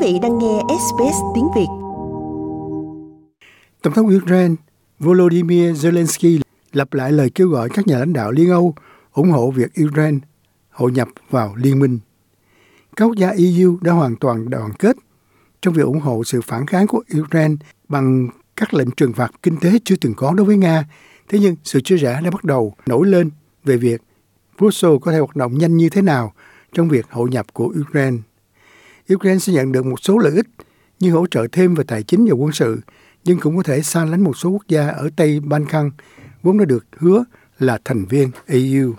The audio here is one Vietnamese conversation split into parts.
vị đang nghe SBS tiếng Việt. Tổng thống Ukraine Volodymyr Zelensky lặp lại lời kêu gọi các nhà lãnh đạo Liên Âu ủng hộ việc Ukraine hội nhập vào liên minh. Các quốc gia EU đã hoàn toàn đoàn kết trong việc ủng hộ sự phản kháng của Ukraine bằng các lệnh trừng phạt kinh tế chưa từng có đối với Nga. Thế nhưng sự chia rẽ đã bắt đầu nổi lên về việc Brussels có thể hoạt động nhanh như thế nào trong việc hội nhập của Ukraine. Ukraine sẽ nhận được một số lợi ích như hỗ trợ thêm về tài chính và quân sự, nhưng cũng có thể xa lánh một số quốc gia ở Tây Ban Căng vốn đã được hứa là thành viên EU.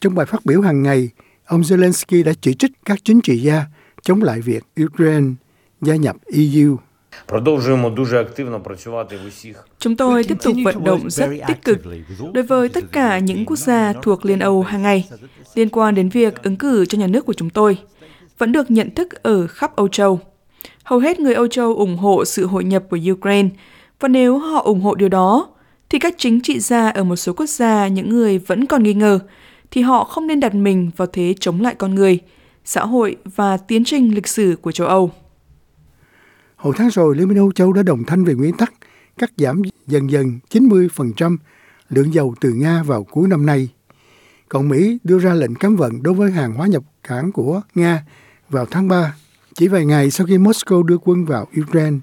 Trong bài phát biểu hàng ngày, ông Zelensky đã chỉ trích các chính trị gia chống lại việc Ukraine gia nhập EU. Chúng tôi tiếp tục vận động rất tích cực đối với tất cả những quốc gia thuộc Liên Âu hàng ngày liên quan đến việc ứng cử cho nhà nước của chúng tôi vẫn được nhận thức ở khắp Âu Châu. Hầu hết người Âu Châu ủng hộ sự hội nhập của Ukraine và nếu họ ủng hộ điều đó, thì các chính trị gia ở một số quốc gia những người vẫn còn nghi ngờ thì họ không nên đặt mình vào thế chống lại con người, xã hội và tiến trình lịch sử của châu Âu. Hồi tháng rồi, Liên minh Âu Châu đã đồng thanh về nguyên tắc cắt giảm dần dần 90% lượng dầu từ Nga vào cuối năm nay. Còn Mỹ đưa ra lệnh cấm vận đối với hàng hóa nhập cảng của Nga vào tháng 3, chỉ vài ngày sau khi Moscow đưa quân vào Ukraine.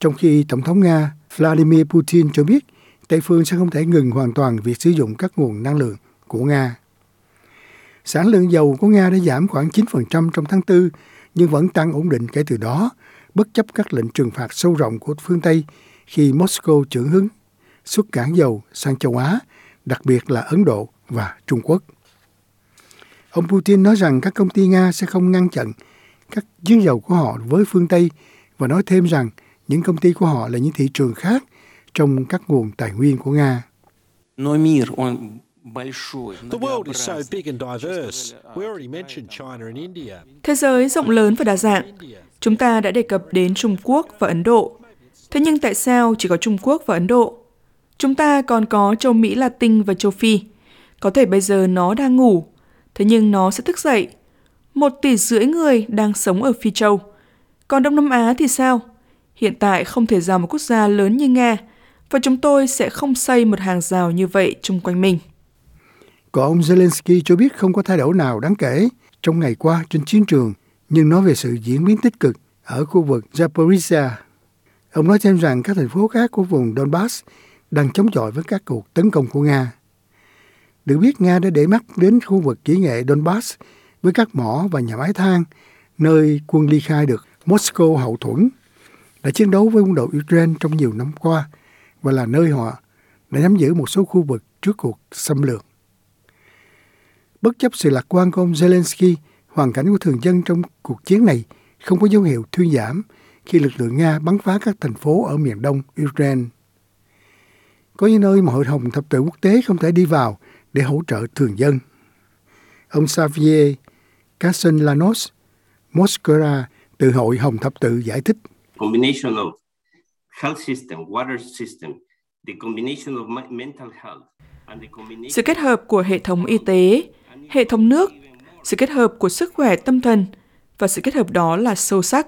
Trong khi Tổng thống Nga Vladimir Putin cho biết Tây phương sẽ không thể ngừng hoàn toàn việc sử dụng các nguồn năng lượng của Nga. Sản lượng dầu của Nga đã giảm khoảng 9% trong tháng 4, nhưng vẫn tăng ổn định kể từ đó, bất chấp các lệnh trừng phạt sâu rộng của phương Tây khi Moscow trưởng hứng xuất cảng dầu sang châu Á, đặc biệt là Ấn Độ và Trung Quốc. Ông Putin nói rằng các công ty Nga sẽ không ngăn chặn các chuyến dầu của họ với phương Tây và nói thêm rằng những công ty của họ là những thị trường khác trong các nguồn tài nguyên của Nga. Thế giới rộng lớn và đa dạng. Chúng ta đã đề cập đến Trung Quốc và Ấn Độ. Thế nhưng tại sao chỉ có Trung Quốc và Ấn Độ? Chúng ta còn có châu Mỹ Latin và châu Phi. Có thể bây giờ nó đang ngủ, thế nhưng nó sẽ thức dậy. Một tỷ rưỡi người đang sống ở Phi Châu. Còn Đông Nam Á thì sao? Hiện tại không thể rào một quốc gia lớn như Nga, và chúng tôi sẽ không xây một hàng rào như vậy chung quanh mình. Còn ông Zelensky cho biết không có thay đổi nào đáng kể trong ngày qua trên chiến trường, nhưng nói về sự diễn biến tích cực ở khu vực Zaporizhia. Ông nói thêm rằng các thành phố khác của vùng Donbass đang chống chọi với các cuộc tấn công của Nga. Được biết Nga đã để mắt đến khu vực kỹ nghệ Donbass với các mỏ và nhà máy than, nơi quân ly khai được Moscow hậu thuẫn, đã chiến đấu với quân đội Ukraine trong nhiều năm qua và là nơi họ đã nắm giữ một số khu vực trước cuộc xâm lược. Bất chấp sự lạc quan của ông Zelensky, hoàn cảnh của thường dân trong cuộc chiến này không có dấu hiệu thuyên giảm khi lực lượng Nga bắn phá các thành phố ở miền đông Ukraine. Có những nơi mà Hội đồng Thập tự Quốc tế không thể đi vào để hỗ trợ thường dân. Ông Xavier Kassenlanos Moskera từ Hội Hồng Thập tự giải thích. Combination of health system, water system, the combination of mental health sự kết hợp của hệ thống y tế, hệ thống nước, sự kết hợp của sức khỏe tâm thần và sự kết hợp đó là sâu sắc,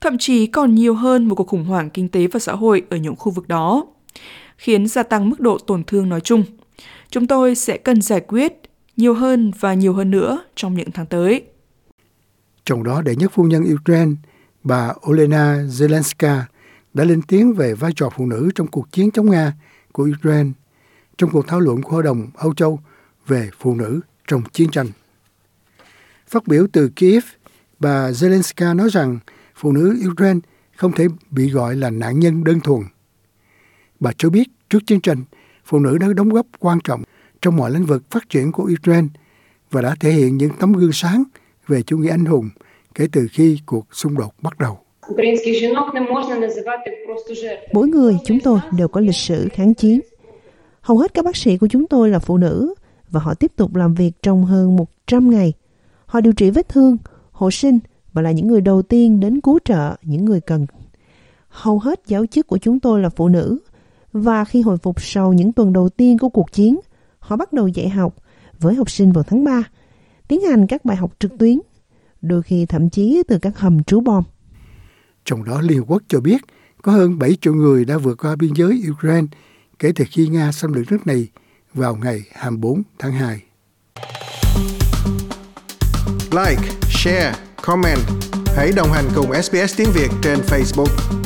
thậm chí còn nhiều hơn một cuộc khủng hoảng kinh tế và xã hội ở những khu vực đó, khiến gia tăng mức độ tổn thương nói chung. Chúng tôi sẽ cần giải quyết nhiều hơn và nhiều hơn nữa trong những tháng tới. Trong đó, đệ nhất phu nhân Ukraine, bà Olena Zelenska đã lên tiếng về vai trò phụ nữ trong cuộc chiến chống Nga của Ukraine trong cuộc thảo luận của Hội đồng Âu Châu về phụ nữ trong chiến tranh. Phát biểu từ Kiev, bà Zelenska nói rằng phụ nữ Ukraine không thể bị gọi là nạn nhân đơn thuần. Bà cho biết trước chiến tranh, phụ nữ đã đóng góp quan trọng trong mọi lĩnh vực phát triển của Ukraine và đã thể hiện những tấm gương sáng về chủ nghĩa anh hùng kể từ khi cuộc xung đột bắt đầu. Mỗi người chúng tôi đều có lịch sử kháng chiến. Hầu hết các bác sĩ của chúng tôi là phụ nữ và họ tiếp tục làm việc trong hơn 100 ngày. Họ điều trị vết thương, hộ sinh và là những người đầu tiên đến cứu trợ những người cần. Hầu hết giáo chức của chúng tôi là phụ nữ và khi hồi phục sau những tuần đầu tiên của cuộc chiến, họ bắt đầu dạy học với học sinh vào tháng 3, tiến hành các bài học trực tuyến đôi khi thậm chí từ các hầm trú bom. Trong đó Liên Hợp Quốc cho biết có hơn 7 triệu người đã vượt qua biên giới Ukraine kể từ khi Nga xâm lược nước này vào ngày 24 tháng 2. Like, share, comment. Hãy đồng hành cùng SBS tiếng Việt trên Facebook.